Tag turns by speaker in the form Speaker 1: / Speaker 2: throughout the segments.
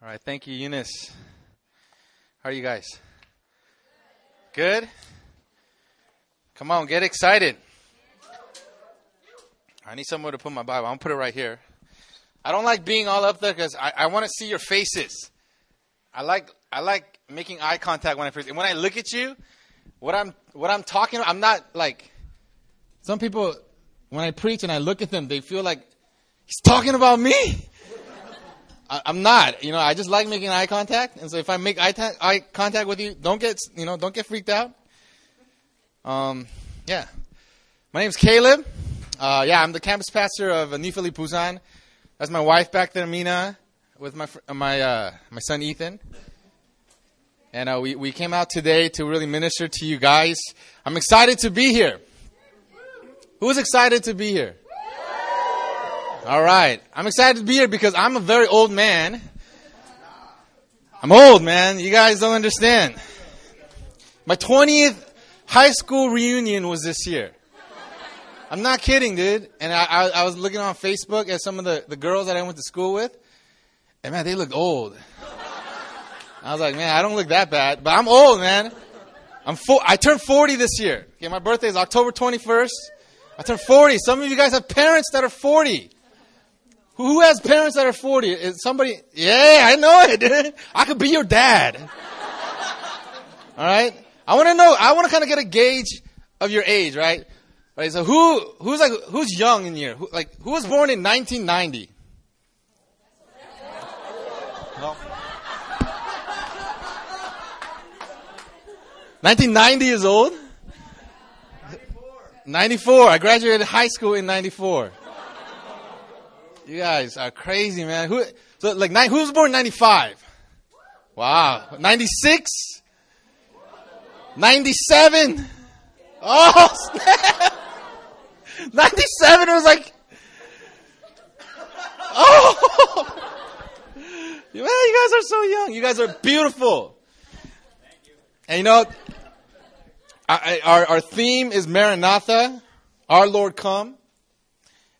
Speaker 1: All right, thank you, Eunice. How are you guys? Good? Come on, get excited. I need somewhere to put my Bible. I'm gonna put it right here. I don't like being all up there because I, I want to see your faces. I like I like making eye contact when I first. And when I look at you, what I'm what I'm talking. I'm not like some people. When I preach and I look at them, they feel like he's talking about me. I, I'm not. You know, I just like making eye contact. And so if I make eye, ta- eye contact with you, don't get you know don't get freaked out. Um, yeah. My name's Caleb. Uh, yeah, I'm the campus pastor of Philly Busan. That's my wife back there, Mina, with my fr- my uh, my son Ethan. And uh, we we came out today to really minister to you guys. I'm excited to be here. Who's excited to be here? All right, I'm excited to be here because I'm a very old man. I'm old, man. You guys don't understand. My 20th high school reunion was this year. I'm not kidding, dude. And I, I, I was looking on Facebook at some of the, the girls that I went to school with, and man, they looked old. I was like, man, I don't look that bad, but I'm old, man. I'm four, I turned 40 this year. Okay, my birthday is October 21st. I turned 40. Some of you guys have parents that are 40. Who, has parents that are 40? Is somebody? Yeah, I know it. I could be your dad. All right. I want to know. I want to kind of get a gauge of your age, right? Right. So who who's like who's young in here? Who, like who was born in 1990? No. 1990 is old. 94. I graduated high school in 94. You guys are crazy, man. Who so like who was born in 95? Wow. 96? 97? Oh, snap. 97 was like, oh, man, you guys are so young. You guys are beautiful. And you know, I, our, our theme is Maranatha, our Lord come.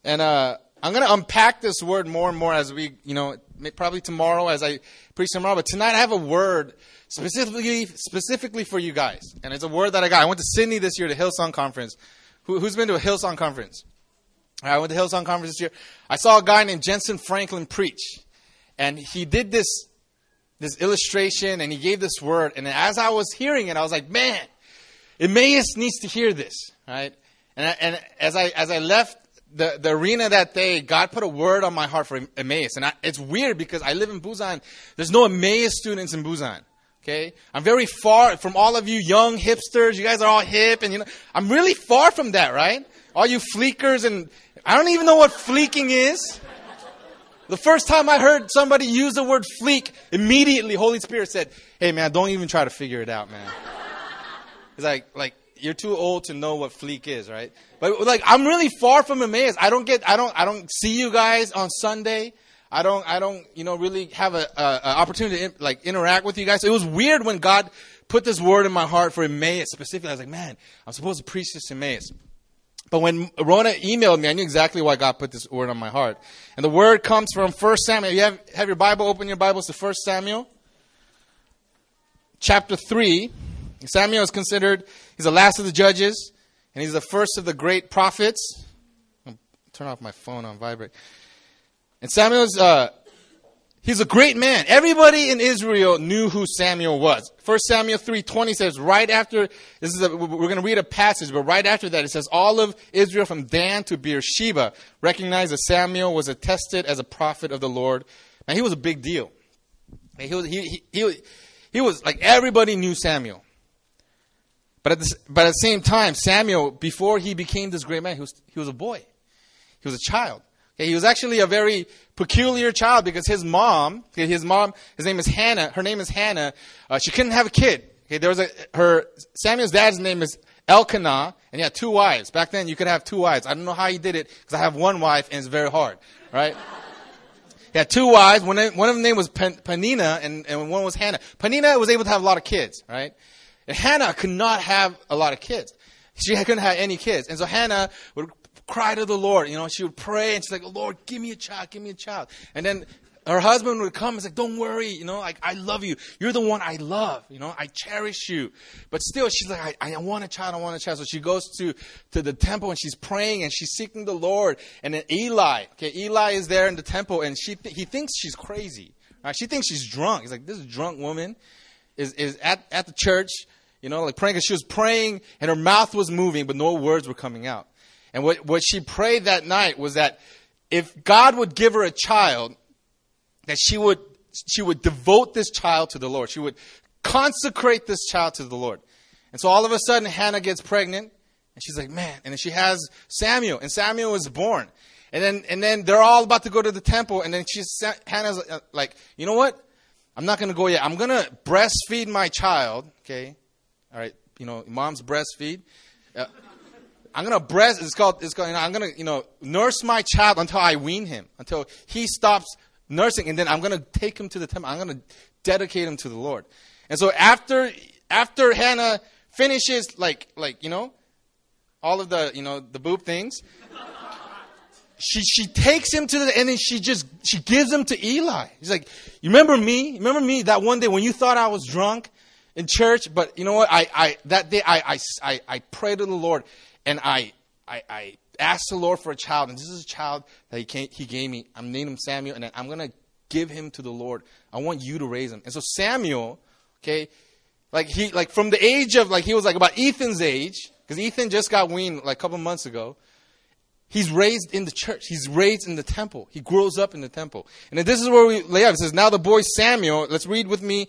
Speaker 1: And, uh, I'm going to unpack this word more and more as we, you know, probably tomorrow as I preach tomorrow. But tonight I have a word specifically specifically for you guys, and it's a word that I got. I went to Sydney this year to Hillsong Conference. Who, has been to a Hillsong Conference? I went to Hillsong Conference this year. I saw a guy named Jentezen Franklin preach, and he did this this illustration, and he gave this word. And as I was hearing it, I was like, man, Emmaus needs to hear this, right? And, and as I as I left the, the arena that day, God put a word on my heart for Emmaus. And I, it's weird because I live in Busan. There's no Emmaus students in Busan. Okay? I'm very far from all of you young hipsters. You guys are all hip and you know, I'm really far from that, right? All you fleekers and I don't even know what fleeking is. The first time I heard somebody use the word fleek, immediately Holy Spirit said, "Hey man, don't even try to figure it out, man." It's like like you're too old to know what fleek is, right? But like, I'm really far from Emmaus. I don't get, I don't, I don't see you guys on Sunday. I don't, I don't, you know, really have a, a, a opportunity to like interact with you guys. So it was weird when God put this word in my heart for Emmaus specifically. I was like, man, I'm supposed to preach this to Emmaus. But when Rona emailed me, I knew exactly why God put this word on my heart. And the word comes from 1 Samuel. You have, have your Bible, open your Bibles to 1 Samuel, chapter 3. Samuel is considered, he's the last of the judges, and he's the first of the great prophets. turn off my phone on vibrate. And Samuel's, uh, he's a great man. Everybody in Israel knew who Samuel was. First Samuel 3.20 says, right after, this is a, we're going to read a passage, but right after that it says, all of Israel from Dan to Beersheba recognized that Samuel was attested as a prophet of the Lord. Now he was a big deal. He was, he, he, he, he was like everybody knew Samuel. But at, the, but at the same time, Samuel, before he became this great man, he was, he was a boy. He was a child. Okay, he was actually a very peculiar child because his mom, his mom, his name is Hannah. Her name is Hannah. Uh, she couldn't have a kid. Okay, there was a her Samuel's dad's name is Elkanah, and he had two wives. Back then, you could have two wives. I don't know how he did it because I have one wife, and it's very hard, right? he had two wives. One, one of them name was Pen, Peninnah, and, and one was Hannah. Peninnah was able to have a lot of kids, right? Hannah could not have a lot of kids. She couldn't have any kids. And so Hannah would cry to the Lord. You know, she would pray and she's like, Lord, give me a child, give me a child. And then her husband would come and say, "Don't worry, you know, like I love you. You're the one I love. You know, I cherish you." But still, she's like, "I, I want a child. I want a child." So she goes to to the temple and she's praying and she's seeking the Lord. And then Eli, okay, Eli is there in the temple and she th- he thinks she's crazy. Right? She thinks she's drunk. He's like, "This drunk woman is is at at the church." You know, like praying because she was praying and her mouth was moving, but no words were coming out. And what, what she prayed that night was that if God would give her a child, that she would, she would devote this child to the Lord. She would consecrate this child to the Lord. And so all of a sudden, Hannah gets pregnant, and she's like, man. And then she has Samuel, and Samuel was born. And then, and then they're all about to go to the temple, and then she's, Hannah's uh, like, you know what? I'm not going to go yet. I'm going to breastfeed my child, okay? All right, you know, mom's breastfeed. Uh, I'm gonna breast. It's called. It's called. You know, I'm gonna, you know, nurse my child until I wean him, until he stops nursing, and then I'm gonna take him to the temple. I'm gonna dedicate him to the Lord. And so after after Hannah finishes, like like you know, all of the you know the boob things, she she takes him to the and then she just she gives him to Eli. He's like, you remember me? Remember me that one day when you thought I was drunk in church? But you know what? I I that day I I I, prayed to the Lord and I I I asked the Lord for a child, and this is a child that he came, he gave me. I'm naming him Samuel, and I'm gonna give him to the Lord. I want you to raise him. And so Samuel, okay, like he like from the age of like he was like about Ethan's age, because Ethan just got weaned like a couple months ago. He's raised in the church. He's raised in the temple. He grows up in the temple. And this is where we lay out. It says, Now the boy Samuel, let's read with me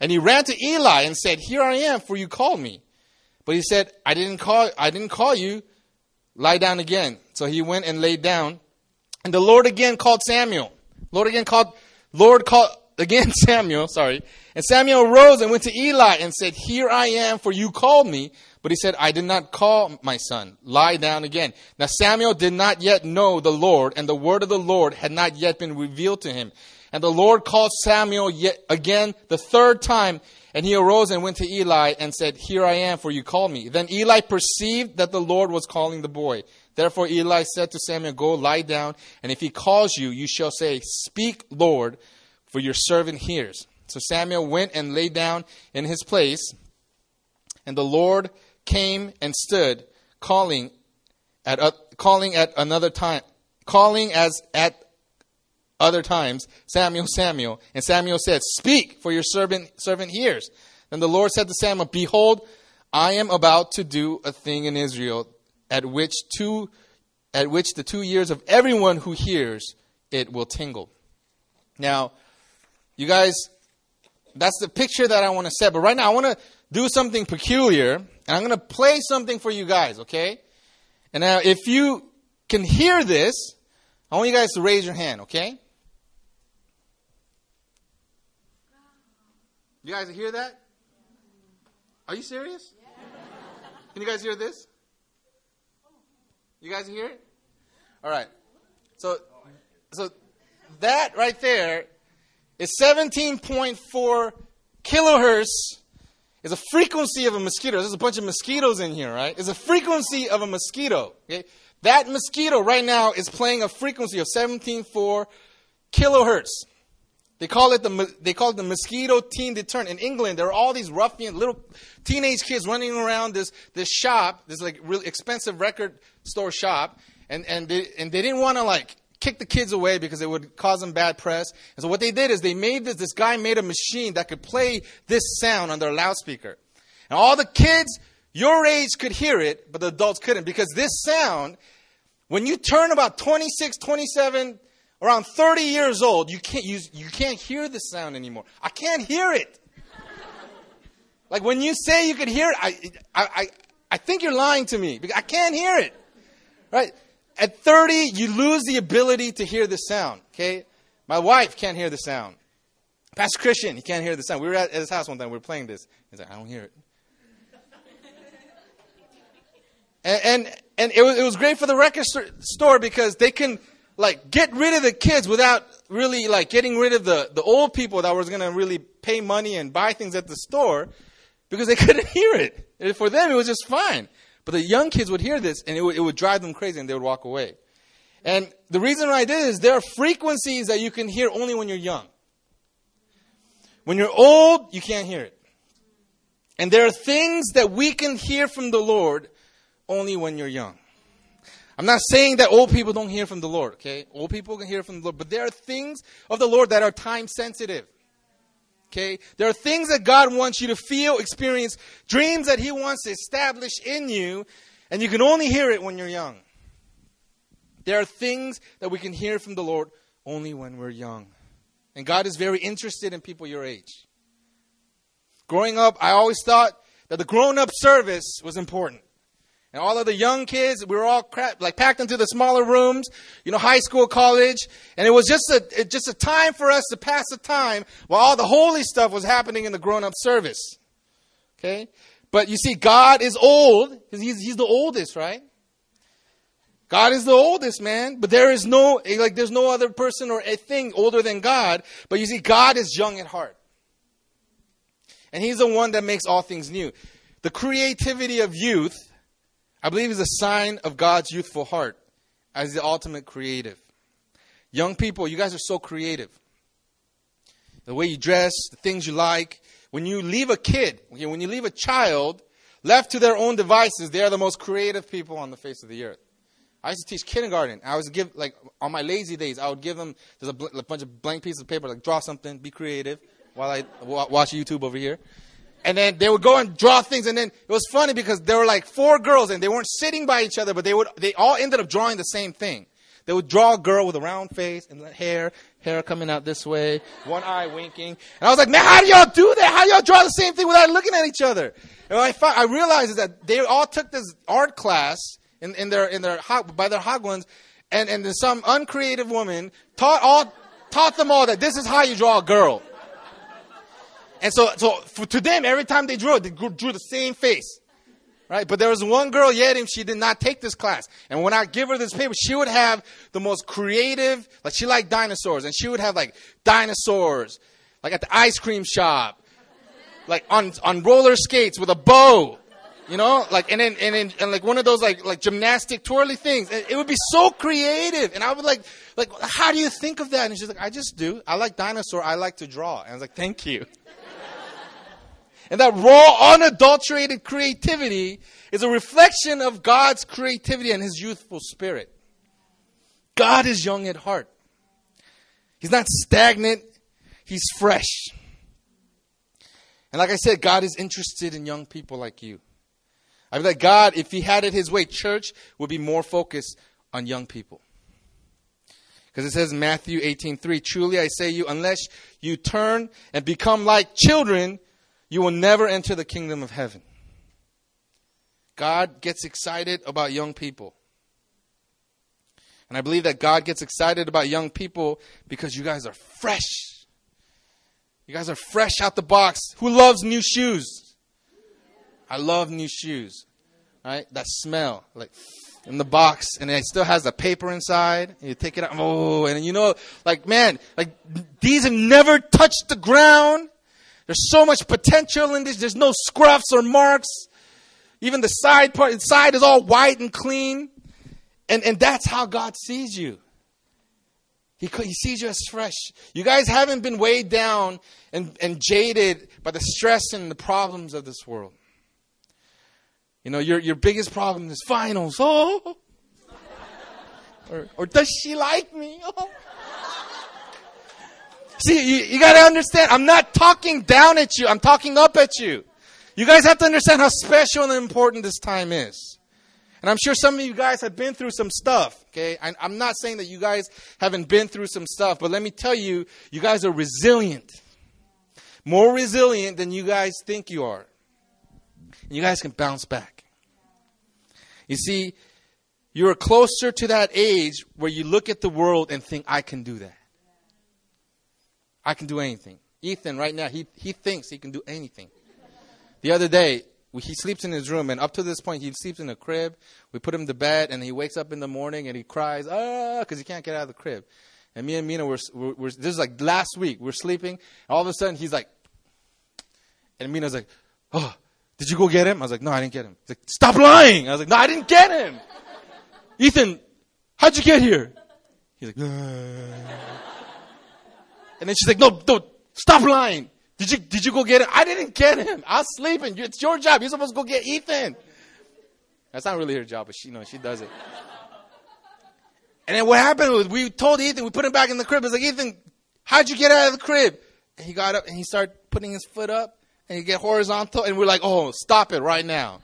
Speaker 1: And he ran to Eli and said, Here I am, for you called me. But he said, I didn't call I didn't call you. Lie down again. So he went and laid down. And the Lord again called Samuel. Lord again called Lord called again Samuel, sorry. And Samuel rose and went to Eli and said, Here I am, for you called me. But he said, I did not call my son. Lie down again. Now Samuel did not yet know the Lord, and the word of the Lord had not yet been revealed to him. And the Lord called Samuel yet again the third time, and he arose and went to Eli and said, Here I am, for you called me. Then Eli perceived that the Lord was calling the boy. Therefore Eli said to Samuel, Go lie down, and if he calls you, you shall say, Speak, Lord, for your servant hears. So Samuel went and lay down in his place, and the Lord came and stood, calling at uh, calling at another time, calling as at other times, Samuel, Samuel. And Samuel said, Speak, for your servant servant hears. Then the Lord said to Samuel, Behold, I am about to do a thing in Israel at which two at which the two years of everyone who hears it will tingle. Now, you guys, that's the picture that I want to set. But right now, I want to do something peculiar, and I'm going to play something for you guys, okay? And now, if you can hear this, I want you guys to raise your hand, okay? You guys hear that? Are you serious? Can you guys hear this? You guys hear it? All right. So, so that right there is 17.4 kilohertz is a frequency of a mosquito. There's a bunch of mosquitoes in here, right? It's a frequency of a mosquito. Okay? That mosquito right now is playing a frequency of 17.4 kilohertz. They call it the they call it the mosquito teen deterrent. In England, there are all these ruffian little teenage kids running around this this shop, this like really expensive record store shop, and and they and they didn't want to like kick the kids away because it would cause them bad press. And so what they did is they made this this guy made a machine that could play this sound on their loudspeaker, and all the kids your age could hear it, but the adults couldn't because this sound, when you turn about 26, 27 around 30 years old, you can't, use, you can't hear the sound anymore. I can't hear it. like when you say you could hear it, I, I, I, I think you're lying to me because I can't hear it. Right? At 30, you lose the ability to hear the sound. Okay? My wife can't hear the sound. Pastor Christian, he can't hear the sound. We were at his house one time. We were playing this. He's like, I don't hear it. and, and and it was it was great for the record store because they can like get rid of the kids without really like getting rid of the the old people that was going to really pay money and buy things at the store because they couldn't hear it. For them, it was just fine. But the young kids would hear this and it would, it would drive them crazy and they would walk away. And the reason I did is there are frequencies that you can hear only when you're young. When you're old, you can't hear it. And there are things that we can hear from the Lord only when you're young. I'm not saying that old people don't hear from the Lord, okay? Old people can hear from the Lord, but there are things of the Lord that are time sensitive. Okay? There are things that God wants you to feel, experience, dreams that He wants to establish in you, and you can only hear it when you're young. There are things that we can hear from the Lord only when we're young. And God is very interested in people your age. Growing up, I always thought that the grown up service was important. And all of the young kids, we were all like packed into the smaller rooms, you know, high school, college, and it was just a it, just a time for us to pass the time while all the holy stuff was happening in the grown-up service. Okay, but you see, God is old he's he's the oldest, right? God is the oldest man, but there is no, like, there's no other person or a thing older than God. But you see, God is young at heart. And He's the one that makes all things new. The creativity of youth, I believe, is a sign of God's youthful heart as the ultimate creative. Young people, you guys are so creative. The way you dress, the things you like. When you leave a kid, when you leave a child left to their own devices, they are the most creative people on the face of the earth. I used to teach kindergarten. I was give like on my lazy days, I would give them just a, bl- a bunch of blank pieces of paper, like draw something, be creative, while I w- watch YouTube over here. And then they would go and draw things, and then it was funny because there were like four girls, and they weren't sitting by each other, but they would they all ended up drawing the same thing. They would draw a girl with a round face and hair, hair coming out this way, one eye winking. And I was like, man, how do y'all do that? How do y'all draw the same thing without looking at each other? And I, found, I realized that they all took this art class in, in their in their by their Hagwons, and and some uncreative woman taught all taught them all that this is how you draw a girl. And so so for, to them, every time they drew, they drew the same face. Right? But there was one girl, Yedim, she did not take this class. And when I give her this paper, she would have the most creative, like she liked dinosaurs, and she would have like dinosaurs, like at the ice cream shop, like on, on roller skates with a bow. You know, like and then and then and like one of those like like gymnastic twirly things. It, would be so creative, and I would like like how do you think of that? And she's like, I just do. I like dinosaur. I like to draw. And I was like, thank you. And that raw, unadulterated creativity is a reflection of God's creativity and His youthful spirit. God is young at heart. He's not stagnant. He's fresh. And like I said, God is interested in young people like you. I feel like God, if He had it His way, church would be more focused on young people. Because it says Matthew 18:3, truly I say you, unless you turn and become like children, you will never enter the kingdom of heaven. God gets excited about young people. And I believe that God gets excited about young people because you guys are fresh. You guys are fresh out the box. Who loves new shoes? I love new shoes. Right? That smell, like in the box, and it still has the paper inside. you take it out, oh, and you know, like man, like these have never touched the ground. There's so much potential in this. There's no scruffs or marks. Even the side part, the side is all white and clean, and and that's how God sees you. He, he sees you as fresh. You guys haven't been weighed down and, and jaded by the stress and the problems of this world. You know, your, your biggest problem is finals. Oh. Or, or does she like me? Oh. See, you, you gotta understand, I'm not talking down at you, I'm talking up at you. You guys have to understand how special and important this time is. And I'm sure some of you guys have been through some stuff, okay? I, I'm not saying that you guys haven't been through some stuff, but let me tell you, you guys are resilient. More resilient than you guys think you are. And You guys can bounce back. You see, you're closer to that age where you look at the world and think, I can do that. I can do anything. Ethan, right now, he, he thinks he can do anything. The other day, he sleeps in his room, and up to this point, he sleeps in a crib. We put him to bed, and he wakes up in the morning and he cries, ah, because he can't get out of the crib. And me and Mina were, were, were, this is like last week, we're sleeping. All of a sudden, he's like, and Mina's like, oh, did you go get him? I was like, no, I didn't get him. He's like, stop lying. I was like, no, I didn't get him. Ethan, how'd you get here? He's like, ah. And then she's like, no, no, stop lying. Did you, did you go get him? I didn't get him. I was sleeping. It's your job. You're supposed to go get Ethan. That's not really her job, but she, you know, she does it. And then what happened was we told Ethan, we put him back in the crib. It's like, Ethan, how'd you get out of the crib? And he got up and he started putting his foot up and he get horizontal. And we're like, oh, stop it right now.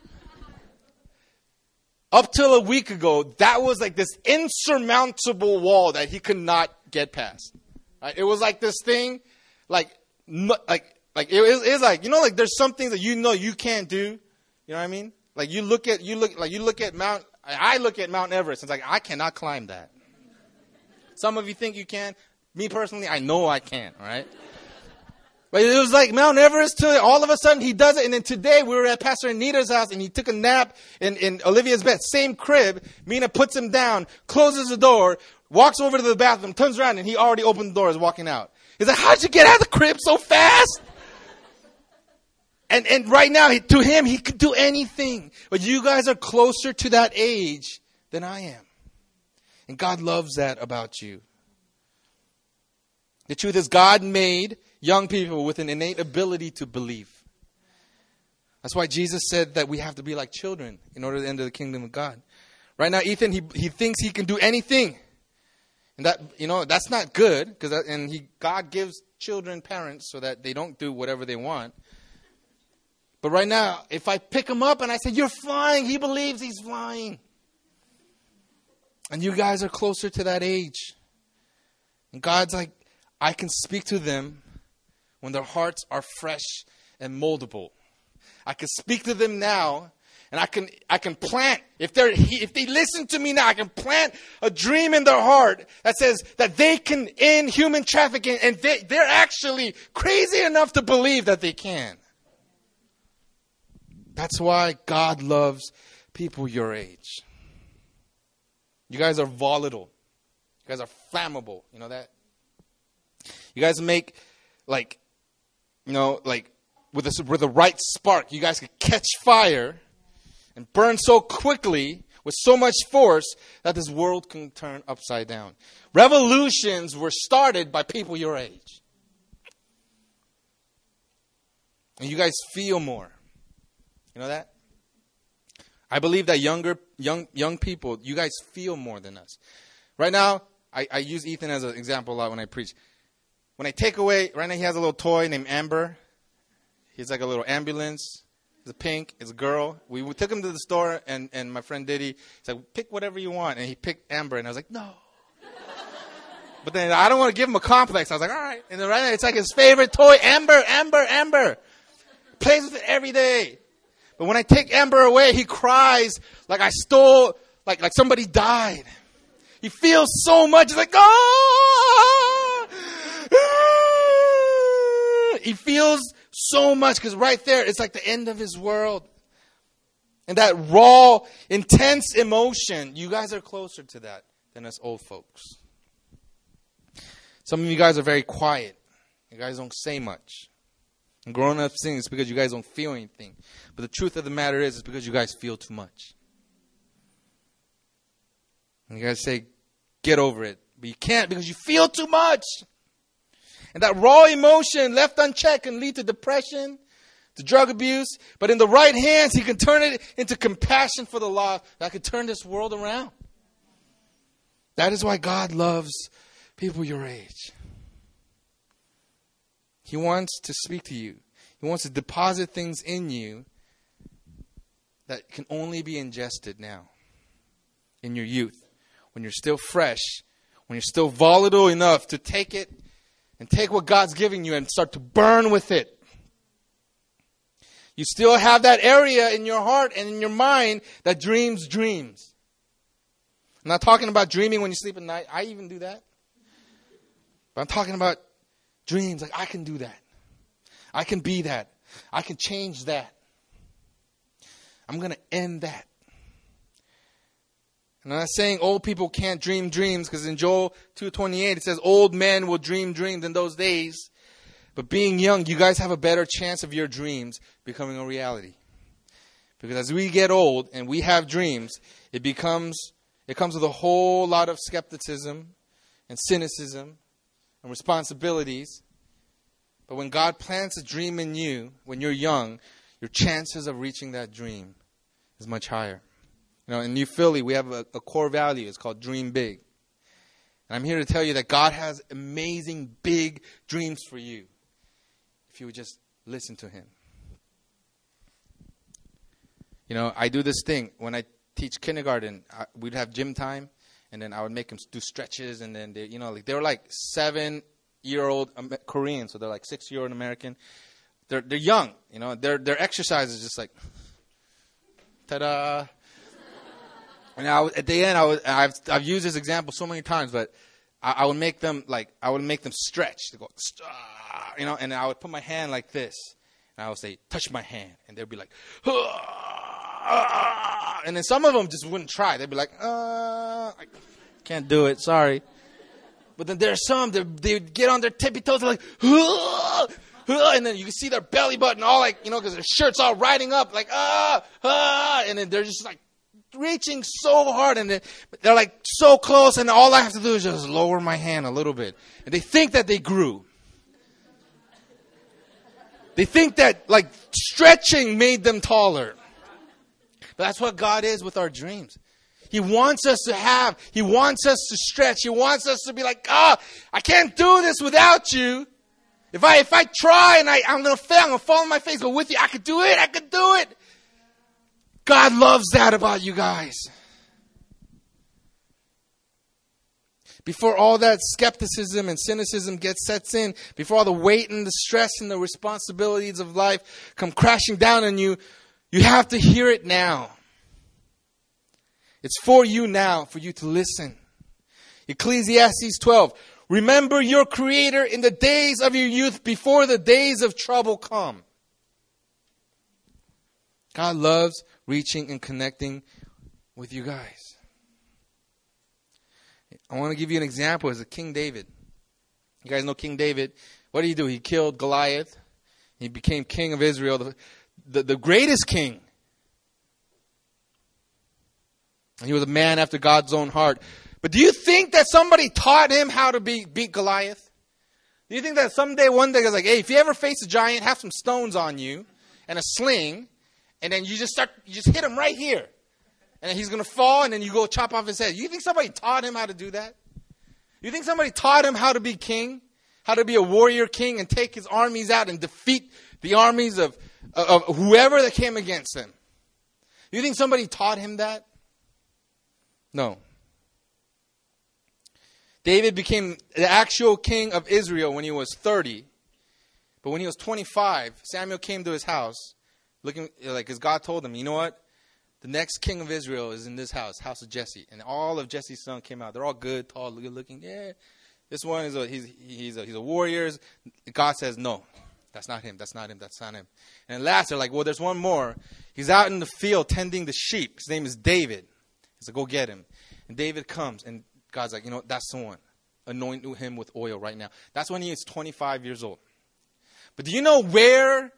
Speaker 1: Up till a week ago, that was like this insurmountable wall that he could not get past. Right? It was like this thing, like like like it is, it's like you know like there's some things that you know you can't do. You know what I mean? Like you look at you look like you look at Mount. I look at Mount Everest. It's like I cannot climb that. Some of you think you can. Me personally, I know I can't. Right? But it was like Mount Everest to all of a sudden he does it. And then today we were at Pastor Anita's house and he took a nap in, in Olivia's bed. Same crib. Mina puts him down, closes the door, walks over to the bathroom, turns around and he already opened the door, is walking out. He's like, how'd you get out of the crib so fast? And, and right now, to him, he could do anything. But you guys are closer to that age than I am. And God loves that about you. The truth is, God made young people with an innate ability to believe. That's why Jesus said that we have to be like children in order to enter the kingdom of God. Right now, Ethan, he, he thinks he can do anything. And that, you know, that's not good because and he God gives children parents so that they don't do whatever they want. But right now, if I pick him up and I say, You're flying, he believes he's flying. And you guys are closer to that age. And God's like, I can speak to them when their hearts are fresh and moldable. I can speak to them now and I can, I can plant, if they're, if they listen to me now, I can plant a dream in their heart that says that they can end human trafficking and they, they're actually crazy enough to believe that they can. That's why God loves people your age. You guys are volatile. You guys are flammable. You know that? You guys make, like, you know, like, with, a, with the right spark, you guys can catch fire and burn so quickly with so much force that this world can turn upside down. Revolutions were started by people your age. And you guys feel more. You know that? I believe that younger young young people, you guys feel more than us. Right now, I, I use Ethan as an example a lot when I preach. When I take away, right now he has a little toy named Amber. He's like a little ambulance. It's pink. It's a girl. We, we took him to the store, and, and my friend Diddy said, pick whatever you want. And he picked Amber, and I was like, no. but then I don't want to give him a complex. I was like, all right. And then right now, it's like his favorite toy, Amber, Amber, Amber. Plays with it every day. But when I take Amber away, he cries like I stole, like, like somebody died. He feels so much. He's like, oh! He feels so much because right there, it's like the end of his world. And that raw, intense emotion, you guys are closer to that than us old folks. Some of you guys are very quiet. You guys don't say much. And growing up saying it's because you guys don't feel anything. But the truth of the matter is, it's because you guys feel too much. And you guys say, get over it. But you can't because you feel too much. And that raw emotion left unchecked can lead to depression, to drug abuse. But in the right hands, he can turn it into compassion for the lost that can turn this world around. That is why God loves people your age. He wants to speak to you. He wants to deposit things in you that can only be ingested now in your youth. When you're still fresh, when you're still volatile enough to take it and take what God's giving you and start to burn with it. You still have that area in your heart and in your mind that dreams dreams. I'm not talking about dreaming when you sleep at night. I even do that. But I'm talking about dreams. Like, I can do that. I can be that. I can change that. I'm going to end that. And I'm not saying old people can't dream dreams because in Joel 2:28 it says old men will dream dreams in those days. But being young, you guys have a better chance of your dreams becoming a reality. Because as we get old and we have dreams, it becomes it comes with a whole lot of skepticism and cynicism and responsibilities. But when God plants a dream in you when you're young, your chances of reaching that dream is much higher. You know, in New Philly, we have a, a core value. It's called Dream Big. And I'm here to tell you that God has amazing, big dreams for you if you would just listen to Him. You know, I do this thing when I teach kindergarten. I, we'd have gym time, and then I would make them do stretches, and then they, you know, like they were like seven year old Korean, so they're like six year old American. They're they're young, you know. Their their exercise is just like, ta da. And I, at the end, I was, I've I've used this example so many times, but I, I would make them like I would make them stretch. They go, you know, and I would put my hand like this, and I would say, touch my hand, and they'd be like, and then some of them just wouldn't try. They'd be like, uh, I can't do it, sorry. But then there's some that they would get on their tippy toes, like, and then you can see their belly button all like, you know, because their shirt's all riding up, like, ah, ah, and then they're just like reaching so hard, and they're like so close, and all I have to do is just lower my hand a little bit, and they think that they grew. They think that like stretching made them taller. But that's what God is with our dreams. He wants us to have, He wants us to stretch. He wants us to be like, ah, oh, I can't do this without you. If I if I try and I, I'm gonna fail, I'm gonna fall on my face, but with you, I could do it, I could do it. God loves that about you guys. Before all that skepticism and cynicism gets sets in, before all the weight and the stress and the responsibilities of life come crashing down on you, you have to hear it now. It's for you now, for you to listen. Ecclesiastes 12. Remember your Creator in the days of your youth before the days of trouble come. God loves reaching and connecting with you guys. I want to give you an example as a King David. You guys know King David. What did he do? He killed Goliath. He became king of Israel the, the greatest king. And he was a man after God's own heart. But do you think that somebody taught him how to be, beat Goliath? Do you think that someday, one day, it's like, hey, if you ever face a giant, have some stones on you and a sling, and then you just start, you just hit him right here. And then he's going to fall, and then you go chop off his head. You think somebody taught him how to do that? You think somebody taught him how to be king? How to be a warrior king and take his armies out and defeat the armies of of whoever that came against him. You think somebody taught him that? No. David became the actual king of Israel when he was 30. But when he was 25, Samuel came to his house, looking like as God told them, you know what? The next king of Israel is in this house, house of Jesse. And all of Jesse's sons came out. They're all good, tall, good looking. Yeah. This one is a he's he's a, he's a warrior. God says no. That's not him. That's not him. That's not him. And last, they're like, well, there's one more. He's out in the field tending the sheep. His name is David. He said, go get him. And David comes, and God's like, you know, what, that's the one. Anoint him with oil right now. That's when he is 25 years old. But do you know where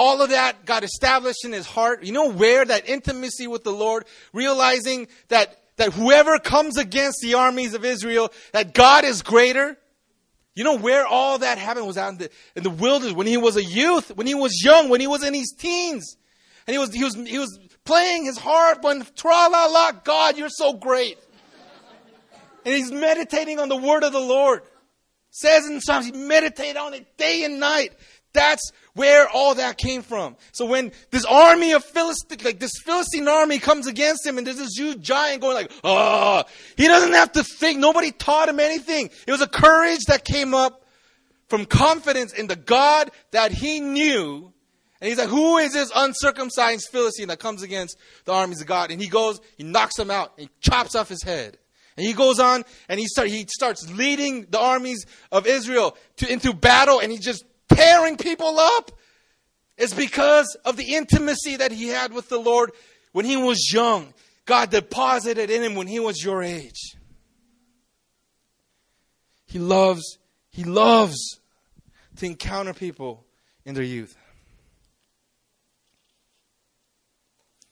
Speaker 1: all of that got established in his heart? You know where that intimacy with the Lord, realizing that, that whoever comes against the armies of Israel, that God is greater? You know where all that happened was out in the, in the wilderness when he was a youth, when he was young, when he was in his teens. And he was, he was, he was playing his harp when tra la la, God, you're so great. And he's meditating on the word of the Lord. says in Psalms, he meditated on it day and night. That's where all that came from. So when this army of Philistine, like this Philistine army comes against him and there's this huge giant going like, ah, oh, he doesn't have to think. Nobody taught him anything. It was a courage that came up from confidence in the God that he knew. And he's like, who is this uncircumcised Philistine that comes against the armies of God? And he goes, he knocks him out, and chops off his head. And he goes on and he, start, he starts leading the armies of Israel to, into battle and he just tearing people up is because of the intimacy that he had with the Lord when he was young. God deposited in him when he was your age. He loves, he loves to encounter people in their youth.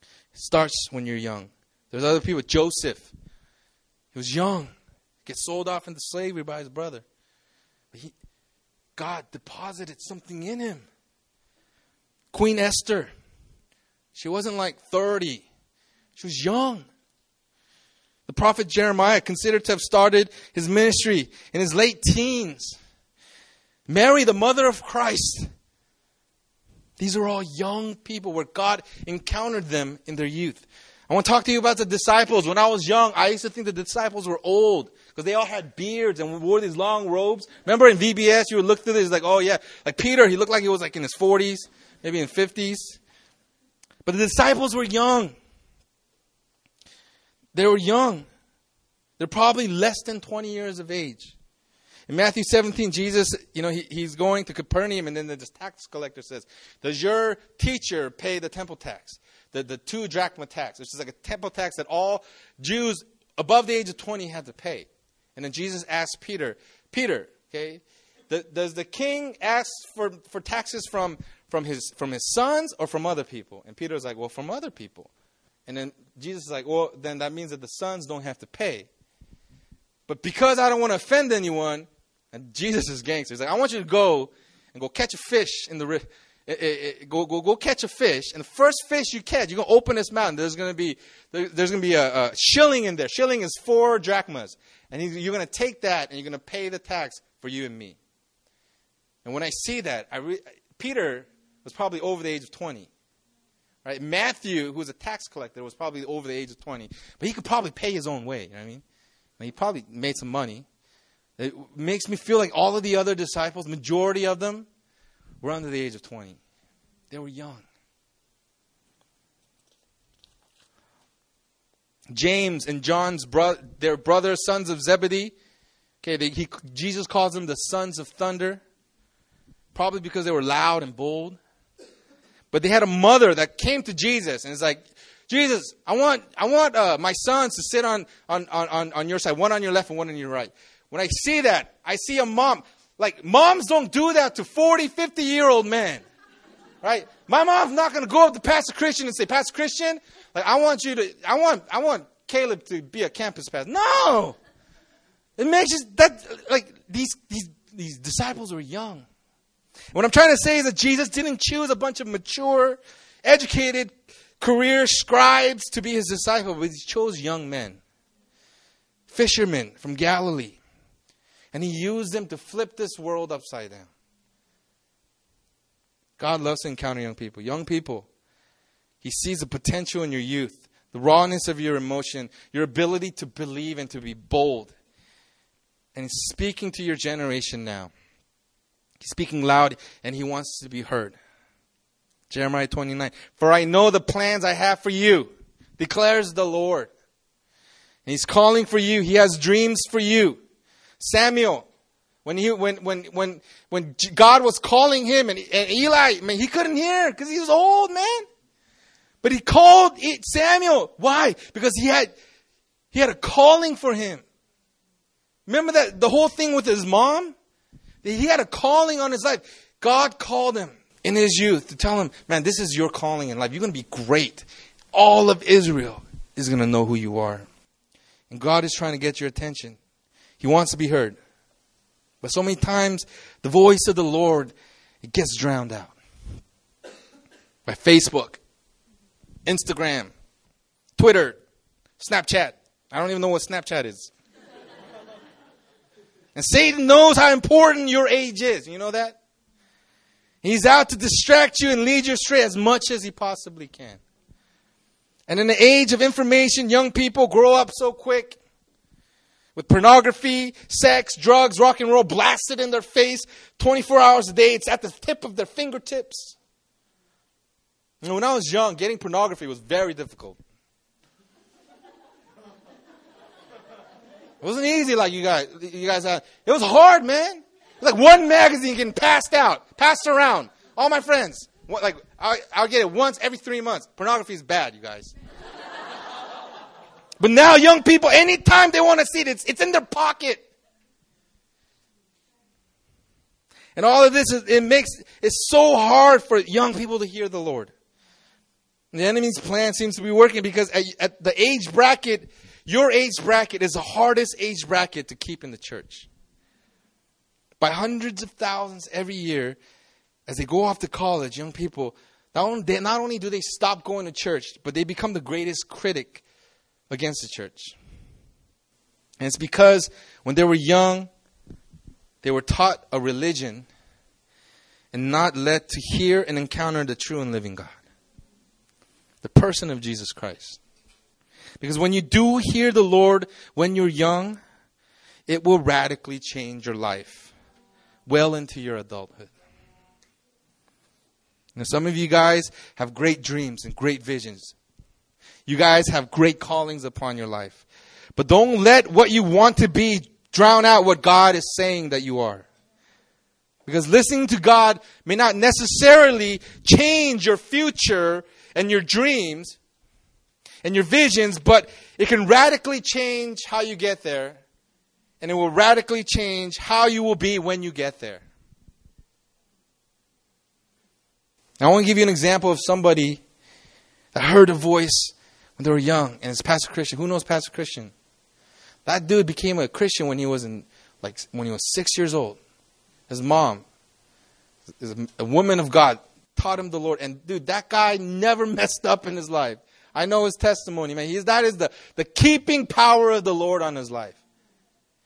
Speaker 1: It starts when you're young. There's other people. Joseph, he was young, gets sold off into slavery by his brother. But he, God deposited something in him. Queen Esther, she wasn't like 30, she was young. The prophet Jeremiah, considered to have started his ministry in his late teens. Mary, the mother of Christ. These are all young people where God encountered them in their youth. I want to talk to you about the disciples. When I was young, I used to think the disciples were old because they all had beards and wore these long robes. Remember in VBS, you would look through this, like, oh yeah, like Peter, he looked like he was like in his 40s, maybe in 50s. But the disciples were young. They were young. They're probably less than 20 years of age. In Matthew 17, Jesus, you know, he, he's going to Capernaum, and then the tax collector says, Does your teacher pay the temple tax? The, the two drachma tax, which is like a temple tax that all Jews above the age of 20 had to pay. And then Jesus asked Peter, Peter, okay, the, does the king ask for, for taxes from, from, his, from his sons or from other people? And Peter's like, Well, from other people. And then Jesus is like, Well, then that means that the sons don't have to pay. But because I don't want to offend anyone, and Jesus is gangster. He's like, I want you to go and go catch a fish in the river. Eh, eh, eh, go, go, go catch a fish, and the first fish you catch, you're gonna open this mouth. There's gonna be there's gonna be a, a shilling in there. Shilling is four drachmas, and you're gonna take that and you're gonna pay the tax for you and me. And when I see that, I re- Peter was probably over the age of 20. Right? Matthew, who was a tax collector, was probably over the age of 20, but he could probably pay his own way. You know what I mean? He probably made some money. It makes me feel like all of the other disciples, majority of them, were under the age of 20. They were young. James and John's bro- their brothers, sons of Zebedee. Okay, they, he, Jesus calls them the sons of thunder, probably because they were loud and bold. But they had a mother that came to Jesus and is like, Jesus, I want, I want uh, my sons to sit on, on, on, on your side, one on your left and one on your right. When I see that, I see a mom. Like, moms don't do that to 40, 50 year old men. Right? My mom's not going to go up to Pastor Christian and say, Pastor Christian, like, I want you to, I want, I want Caleb to be a campus pastor. No! It makes us, that, like, these, these, these disciples were young. What I'm trying to say is that Jesus didn't choose a bunch of mature, educated, career scribes to be his disciple, but he chose young men, fishermen from Galilee. And he used them to flip this world upside down. God loves to encounter young people. Young people, he sees the potential in your youth, the rawness of your emotion, your ability to believe and to be bold. And he's speaking to your generation now. He's speaking loud and he wants to be heard. Jeremiah 29. For I know the plans I have for you, declares the Lord. And he's calling for you. He has dreams for you. Samuel, when he when when when when God was calling him and, and Eli, man, he couldn't hear because he was old, man. But he called Samuel. Why? Because he had he had a calling for him. Remember that the whole thing with his mom? He had a calling on his life. God called him in his youth to tell him, man, this is your calling in life. You're going to be great. All of Israel is going to know who you are. And God is trying to get your attention. He wants to be heard. But so many times, the voice of the Lord, it gets drowned out by Facebook, Instagram, Twitter, Snapchat. I don't even know what Snapchat is. and Satan knows how important your age is. You know that? He's out to distract you and lead you astray as much as he possibly can. And in the age of information, young people grow up so quick with pornography, sex, drugs, rock and roll blasted in their face 24 hours a day. It's at the tip of their fingertips. And when I was young, getting pornography was very difficult. It wasn't easy like you guys. You guys, uh, it was hard, man. Like one magazine getting passed out, passed around. All my friends. What, like I, I'll get it once every three months. Pornography is bad, you guys. But now young people, anytime they want to see it, it's, it's in their pocket. And all of this, is, it makes it so hard for young people to hear the Lord. The enemy's plan seems to be working because at, at the age bracket, your age bracket is the hardest age bracket to keep in the church. By hundreds of thousands every year, as they go off to college, young people, not only, they, not only do they stop going to church, but they become the greatest critic against the church. And it's because when they were young, they were taught a religion and not led to hear and encounter the true and living God, the person of Jesus Christ. Because when you do hear the Lord when you're young, it will radically change your life well into your adulthood. Now, some of you guys have great dreams and great visions. You guys have great callings upon your life. But don't let what you want to be drown out what God is saying that you are. Because listening to God may not necessarily change your future and your dreams and your visions, but it can radically change how you get there. And it will radically change how you will be when you get there. Now, I want to give you an example of somebody that heard a voice when they were young, and it's Pastor Christian. Who knows Pastor Christian? That dude became a Christian when he was in like when he was six years old. His mom, is a woman of God, taught him the Lord. And dude, that guy never messed up in his life. I know his testimony, man. He's, that is the, the keeping power of the Lord on his life.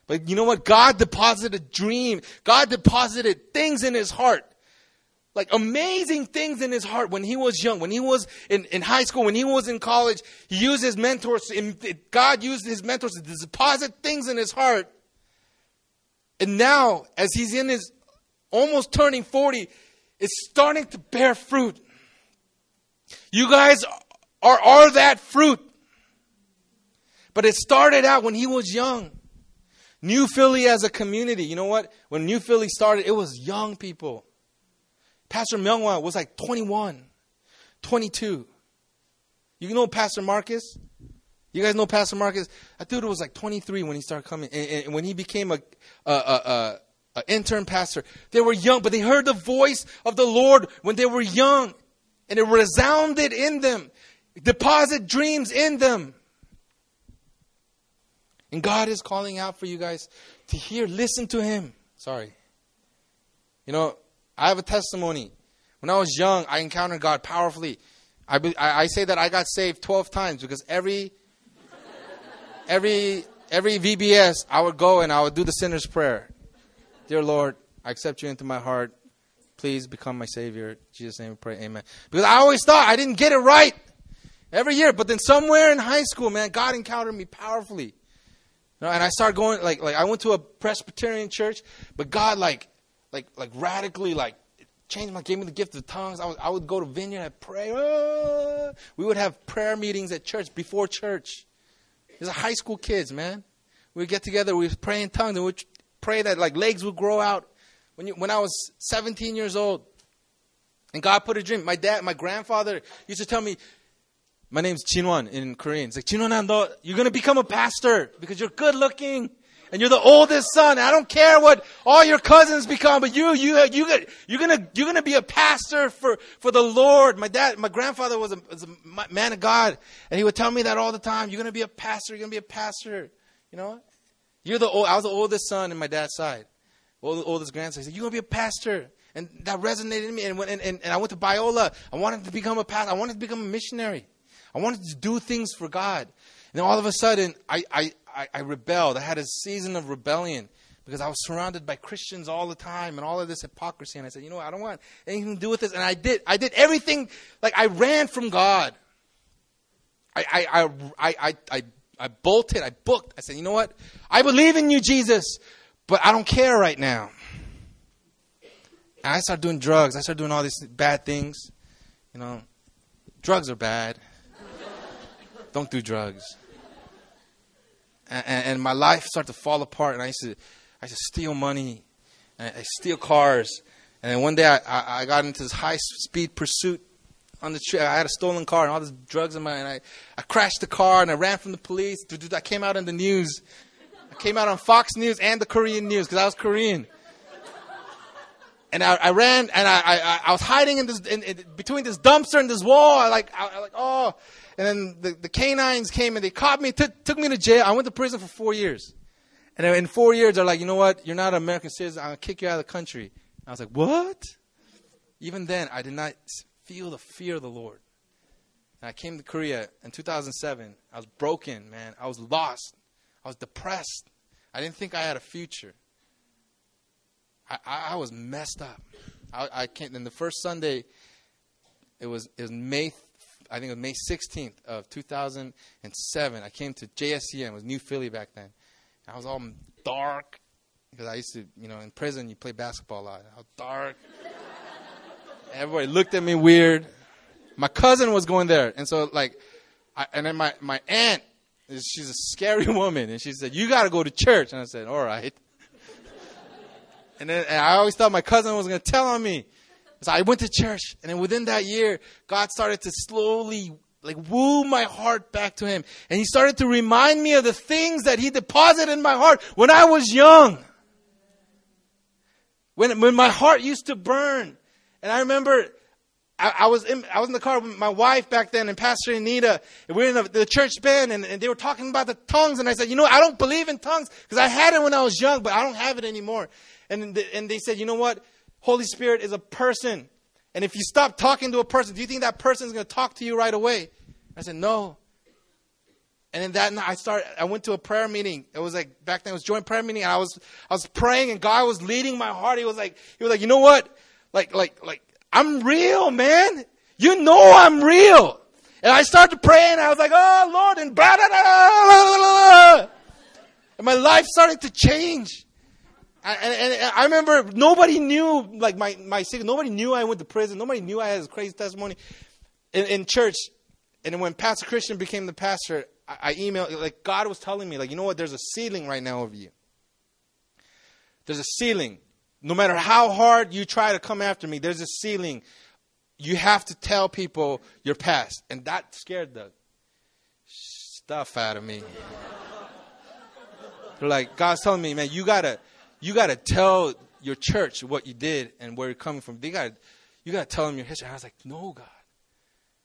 Speaker 1: But you know what? God deposited dream. God deposited things in his heart. Like amazing things in his heart when he was young, when he was in, in high school, when he was in college. He used his mentors, God used his mentors to deposit things in his heart. And now, as he's in his almost turning 40, it's starting to bear fruit. You guys are, are that fruit. But it started out when he was young. New Philly as a community, you know what? When New Philly started, it was young people. Pastor Myungwa was like 21, 22. You know Pastor Marcus? You guys know Pastor Marcus? That dude was like 23 when he started coming. And, and when he became a, a, a, an intern pastor. They were young, but they heard the voice of the Lord when they were young. And it resounded in them. Deposit dreams in them. And God is calling out for you guys to hear, listen to Him. Sorry. You know, I have a testimony. When I was young, I encountered God powerfully. I, I, I say that I got saved 12 times because every, every, every VBS, I would go and I would do the sinner's prayer. Dear Lord, I accept you into my heart. Please become my Savior. In Jesus' name we pray. Amen. Because I always thought I didn't get it right every year. But then somewhere in high school, man, God encountered me powerfully. You know, and I started going like like I went to a Presbyterian church, but God like like like radically like changed my gave me the gift of tongues. I, was, I would go to Vineyard and pray. Uh, we would have prayer meetings at church before church. These are high school kids, man. We'd get together, we'd pray in tongues, and we'd pray that like legs would grow out. When, you, when I was 17 years old, and God put a dream. My dad, my grandfather used to tell me, my name's Chinwan in Korean. It's like, Chinwan, you're going to become a pastor because you're good looking and you're the oldest son. I don't care what all your cousins become, but you, you, you, you're gonna, you're gonna be a pastor for, for the Lord. My dad, my grandfather was a, was a man of God, and he would tell me that all the time. You're gonna be a pastor. You're gonna be a pastor. You know, you're the old, I was the oldest son in my dad's side, old, oldest grandson. He said, "You're gonna be a pastor," and that resonated in me. And, and, and, and I went to Biola. I wanted to become a pastor. I wanted to become a missionary. I wanted to do things for God. And then all of a sudden, I, I, I, I rebelled. I had a season of rebellion because I was surrounded by Christians all the time and all of this hypocrisy. And I said, you know what? I don't want anything to do with this. And I did. I did everything. Like I ran from God. I, I, I, I, I I bolted, I booked. I said, you know what? I believe in you, Jesus, but I don't care right now. And I started doing drugs. I started doing all these bad things. You know, drugs are bad. don't do drugs. And, and, and, my life started to fall apart. And I used to, I used to steal money. and I steal cars. And then one day I, I, I got into this high speed pursuit on the tree. I had a stolen car and all this drugs in my and I, I crashed the car and I ran from the police. I came out in the news. I came out on Fox News and the Korean news because I was Korean. And I, I ran and I, I, I was hiding in this in, in, between this dumpster and this wall. I like I, I like oh, and then the, the canines came and they caught me, t- took me to jail. I went to prison for four years. And in four years, they're like, you know what? You're not an American citizen. I'm gonna kick you out of the country. I was like, what? Even then, I did not feel the fear of the Lord. And I came to Korea in 2007. I was broken, man. I was lost. I was depressed. I didn't think I had a future. I, I, I was messed up. I, I came, and the first Sunday, it was, it was May, I think it was May 16th of 2007. I came to JSCM. It was New Philly back then. I was all dark because I used to, you know, in prison you play basketball a lot. Was dark. Everybody looked at me weird. My cousin was going there, and so like, I, and then my my aunt, she's a scary woman, and she said, "You got to go to church." And I said, "All right." and then and I always thought my cousin was to tell on me. So I went to church, and then within that year, God started to slowly like woo my heart back to Him, and He started to remind me of the things that He deposited in my heart when I was young. When when my heart used to burn, and I remember I, I, was in, I was in the car with my wife back then and Pastor Anita. And we were in the, the church band and, and, they were talking about the tongues. And I said, you know, I don't believe in tongues because I had it when I was young, but I don't have it anymore. And, the, and they said, you know what? Holy Spirit is a person. And if you stop talking to a person, do you think that person is going to talk to you right away? I said, no. And then that night I started, I went to a prayer meeting. It was like, back then it was joint prayer meeting. And I was, I was praying and God was leading my heart. He was like, he was like, you know what? Like, like, like, I'm real, man. You know I'm real. And I started praying. I was like, oh, Lord, and blah, blah, blah, blah, And my life started to change. And, and, and, I remember nobody knew, like my, my secret, nobody knew I went to prison. Nobody knew I had this crazy testimony in, in church. And when Pastor Christian became the pastor, I, I emailed, like God was telling me, like, you know what, there's a ceiling right now of you. There's a ceiling. No matter how hard you try to come after me, there's a ceiling. You have to tell people your past. And that scared the stuff out of me. They're like, God's telling me, man, you gotta, you gotta tell your church what you did and where you're coming from. They got, you gotta tell them your history. I was like, no, God.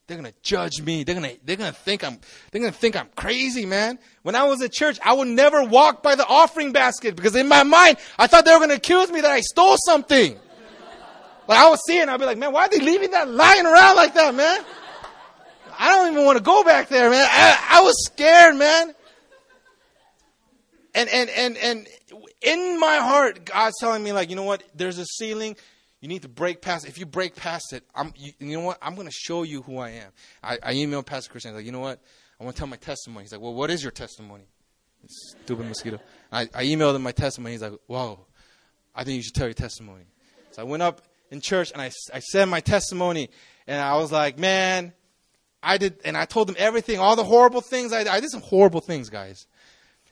Speaker 1: They're gonna judge me. They're gonna they're gonna think I'm they're gonna think I'm crazy, man. When I was at church, I would never walk by the offering basket because in my mind I thought they were gonna accuse me that I stole something. Like I would was seeing, I'd be like, man, why are they leaving that lying around like that, man? I don't even want to go back there, man. I, I was scared, man. And and and and in my heart, God's telling me like, you know what? There's a ceiling. You need to break past. If you break past it, I'm. You, you know what? I'm going to show you who I am. I, I emailed Pastor Christian. I was like, you know what? I want to tell my testimony. He's like, well, what is your testimony? Stupid mosquito. I, I emailed him my testimony. He's like, whoa, I think you should tell your testimony. So I went up in church and I, I said my testimony, and I was like, man, I did, and I told him everything, all the horrible things. I, I did some horrible things, guys.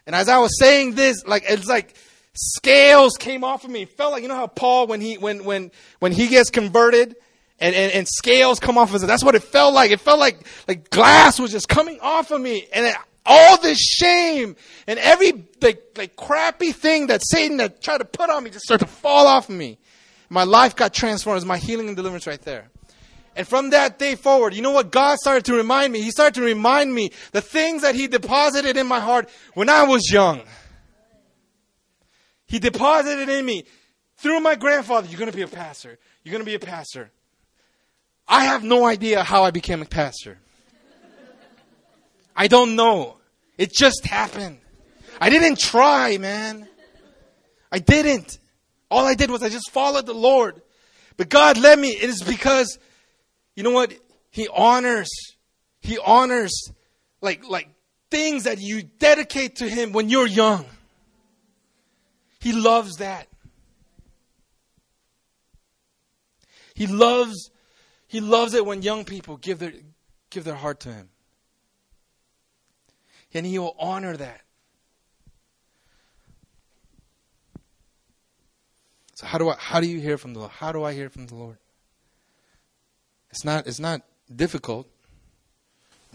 Speaker 1: And as I was saying this, like it's like scales came off of me. Felt like you know how Paul when he when when when he gets converted and, and, and scales come off of him. That's what it felt like. It felt like like glass was just coming off of me, and it, all this shame and every like like crappy thing that Satan had tried to put on me just started to fall off of me. My life got transformed. It my healing and deliverance right there. And from that day forward, you know what God started to remind me? He started to remind me the things that He deposited in my heart when I was young. He deposited in me through my grandfather, you're going to be a pastor. You're going to be a pastor. I have no idea how I became a pastor. I don't know. It just happened. I didn't try, man. I didn't. All I did was I just followed the Lord. But God led me. It is because, you know what? He honors, He honors like, like things that you dedicate to Him when you're young. He loves that. He loves he loves it when young people give their give their heart to him. And he will honor that. So how do I how do you hear from the Lord? How do I hear from the Lord? It's not it's not difficult.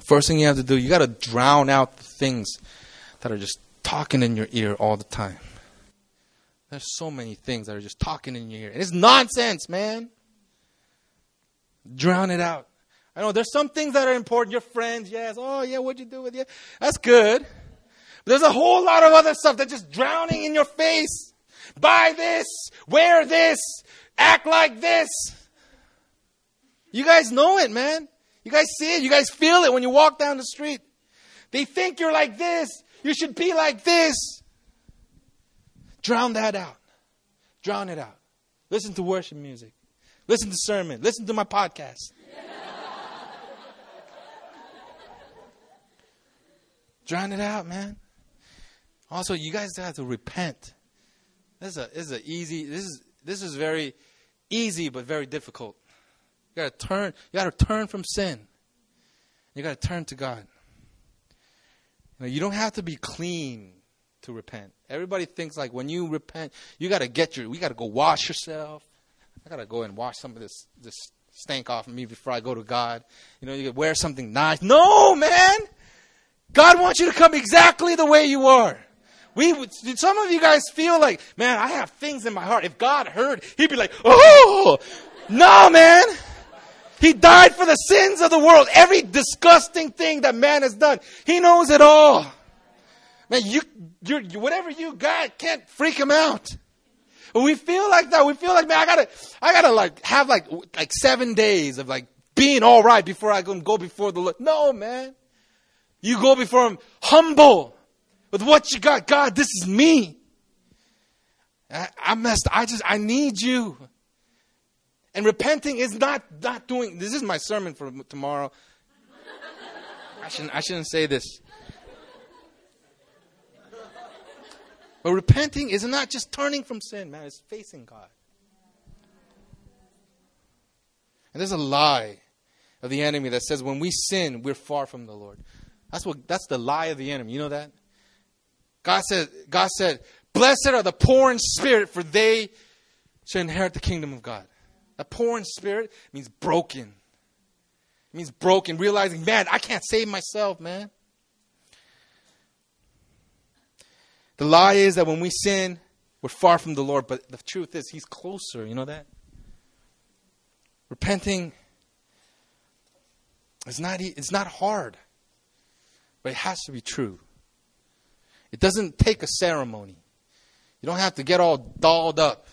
Speaker 1: First thing you have to do, you got to drown out the things that are just talking in your ear all the time. There's so many things that are just talking in your ear. And it's nonsense, man. Drown it out. I know there's some things that are important. Your friends, yes. Oh, yeah, what'd you do with you? That's good. But there's a whole lot of other stuff that's just drowning in your face. Buy this, wear this, act like this. You guys know it, man. You guys see it. You guys feel it when you walk down the street. They think you're like this. You should be like this. Drown that out. Drown it out. Listen to worship music. Listen to sermon. Listen to my podcast. Drown it out, man. Also, you guys have to repent. This is a this is a easy. This is this is very easy, but very difficult. You got to turn. You got to turn from sin. You got to turn to God. You, know, you don't have to be clean to repent. Everybody thinks like when you repent, you got to get your. We got to go wash yourself. I got to go and wash some of this this stank off of me before I go to God. You know, you wear something nice. No, man. God wants you to come exactly the way you are. We did some of you guys feel like, man, I have things in my heart. If God heard, He'd be like, oh, no, man. He died for the sins of the world. Every disgusting thing that man has done, he knows it all. Man, you, you, whatever you got can't freak him out. We feel like that. We feel like, man, I gotta, I gotta like have like, like seven days of like being all right before I can go before the Lord. No, man. You go before him humble with what you got. God, this is me. I, I messed. I just, I need you. And repenting is not not doing. This is my sermon for tomorrow. I shouldn't I shouldn't say this. But repenting is not just turning from sin, man. It's facing God. And there's a lie of the enemy that says when we sin, we're far from the Lord. That's what that's the lie of the enemy. You know that? God said, God said, Blessed are the poor in spirit, for they shall inherit the kingdom of God. A poor in spirit means broken. It means broken, realizing, man, I can't save myself, man. The lie is that when we sin, we're far from the Lord, but the truth is, He's closer. You know that? Repenting is not, it's not hard, but it has to be true. It doesn't take a ceremony. You don't have to get all dolled up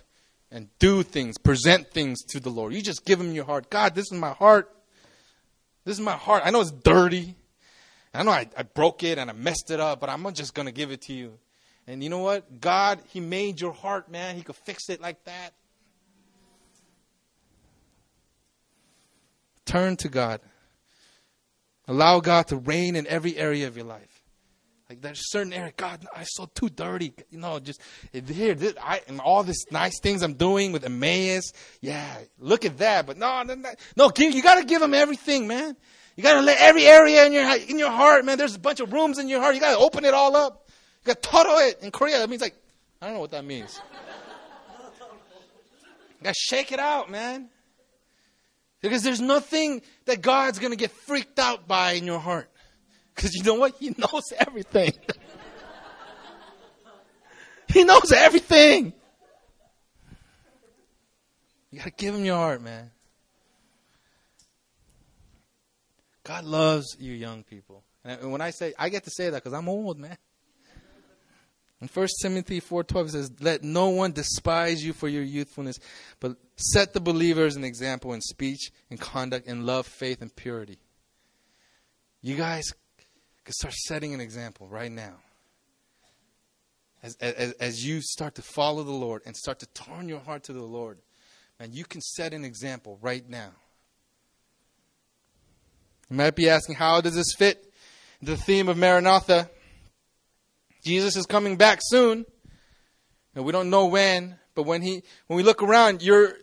Speaker 1: and do things, present things to the Lord. You just give him your heart. God, this is my heart. This is my heart. I know it's dirty. I know I, I broke it and I messed it up, but I'm just going to give it to you. And you know what? God, He made your heart, man. He could fix it like that. Turn to God. Allow God to reign in every area of your life. Like there's certain area, God, I'm so too dirty. You know, just here, this, I, and all these nice things I'm doing with Emmaus. Yeah, look at that. But no, no, no, no give, you got to give him everything, man. You got to let every area in your in your heart, man. There's a bunch of rooms in your heart. You got to open it all up. You got to toto it in Korea. That means like I don't know what that means. You got to shake it out, man. Because there's nothing that God's to get freaked out by in your heart. Because you know what? He knows everything. he knows everything. You got to give him your heart, man. God loves you young people. And when I say, I get to say that because I'm old, man. In 1 Timothy 4.12 it says, Let no one despise you for your youthfulness, but set the believers an example in speech, in conduct, in love, faith, and purity. You guys can start setting an example right now. As, as, as you start to follow the Lord and start to turn your heart to the Lord, man, you can set an example right now. You might be asking, how does this fit the theme of Maranatha? Jesus is coming back soon. And we don't know when, but when he when we look around, your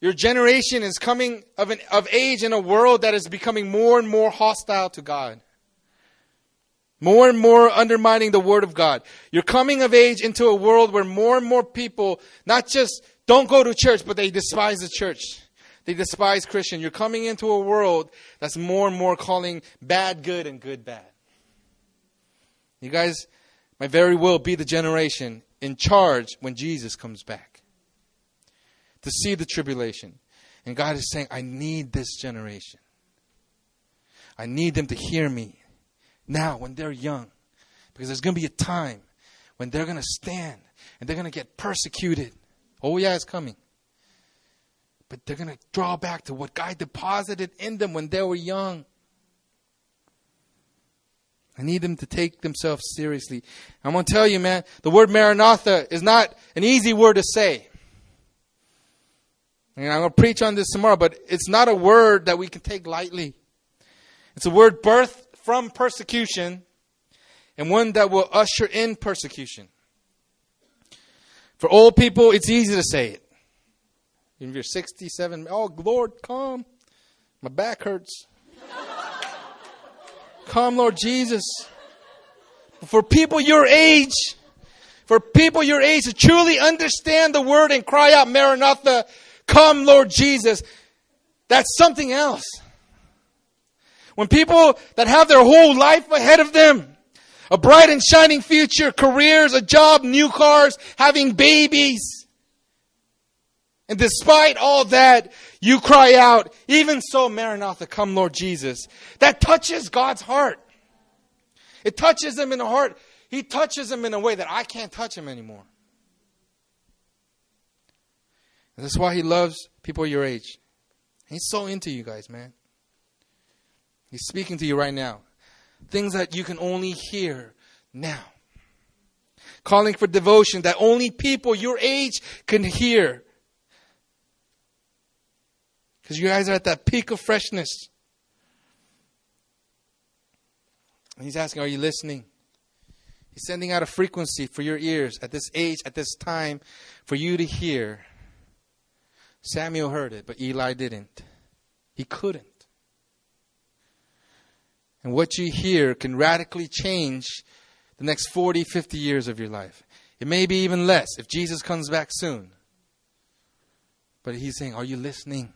Speaker 1: your generation is coming of an of age in a world that is becoming more and more hostile to God. More and more undermining the Word of God. You're coming of age into a world where more and more people not just don't go to church, but they despise the church. They despise Christian. You're coming into a world that's more and more calling bad good and good bad. You guys might very well be the generation in charge when Jesus comes back to see the tribulation. And God is saying, I need this generation. I need them to hear me now when they're young. Because there's going to be a time when they're going to stand and they're going to get persecuted. Oh, yeah, it's coming. But they're going to draw back to what God deposited in them when they were young. I need them to take themselves seriously. I'm going to tell you, man, the word Maranatha is not an easy word to say. And I'm going to preach on this tomorrow, but it's not a word that we can take lightly. It's a word birthed from persecution and one that will usher in persecution. For old people, it's easy to say it. If you're 67, oh, Lord, come. My back hurts. Come, Lord Jesus. For people your age, for people your age to truly understand the word and cry out, Maranatha, come, Lord Jesus, that's something else. When people that have their whole life ahead of them, a bright and shining future, careers, a job, new cars, having babies. And despite all that, you cry out, even so, Maranatha, come Lord Jesus. That touches God's heart. It touches him in the heart. He touches him in a way that I can't touch him anymore. And that's why he loves people your age. He's so into you guys, man. He's speaking to you right now. Things that you can only hear now. Calling for devotion that only people your age can hear. Because you guys are at that peak of freshness. And he's asking, Are you listening? He's sending out a frequency for your ears at this age, at this time, for you to hear. Samuel heard it, but Eli didn't. He couldn't. And what you hear can radically change the next 40, 50 years of your life. It may be even less if Jesus comes back soon. But he's saying, Are you listening?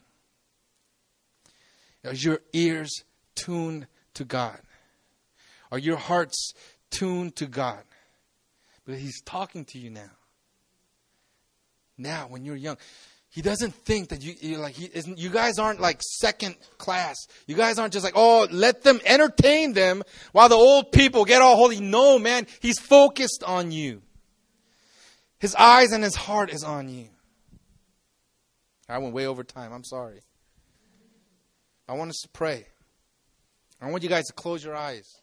Speaker 1: Are your ears tuned to God? Are your hearts tuned to God? But he's talking to you now. Now, when you're young. He doesn't think that you you're like he isn't. You guys aren't like second class. You guys aren't just like oh, let them entertain them while the old people get all holy. No, man, he's focused on you. His eyes and his heart is on you. I went way over time. I'm sorry. I want us to pray. I want you guys to close your eyes.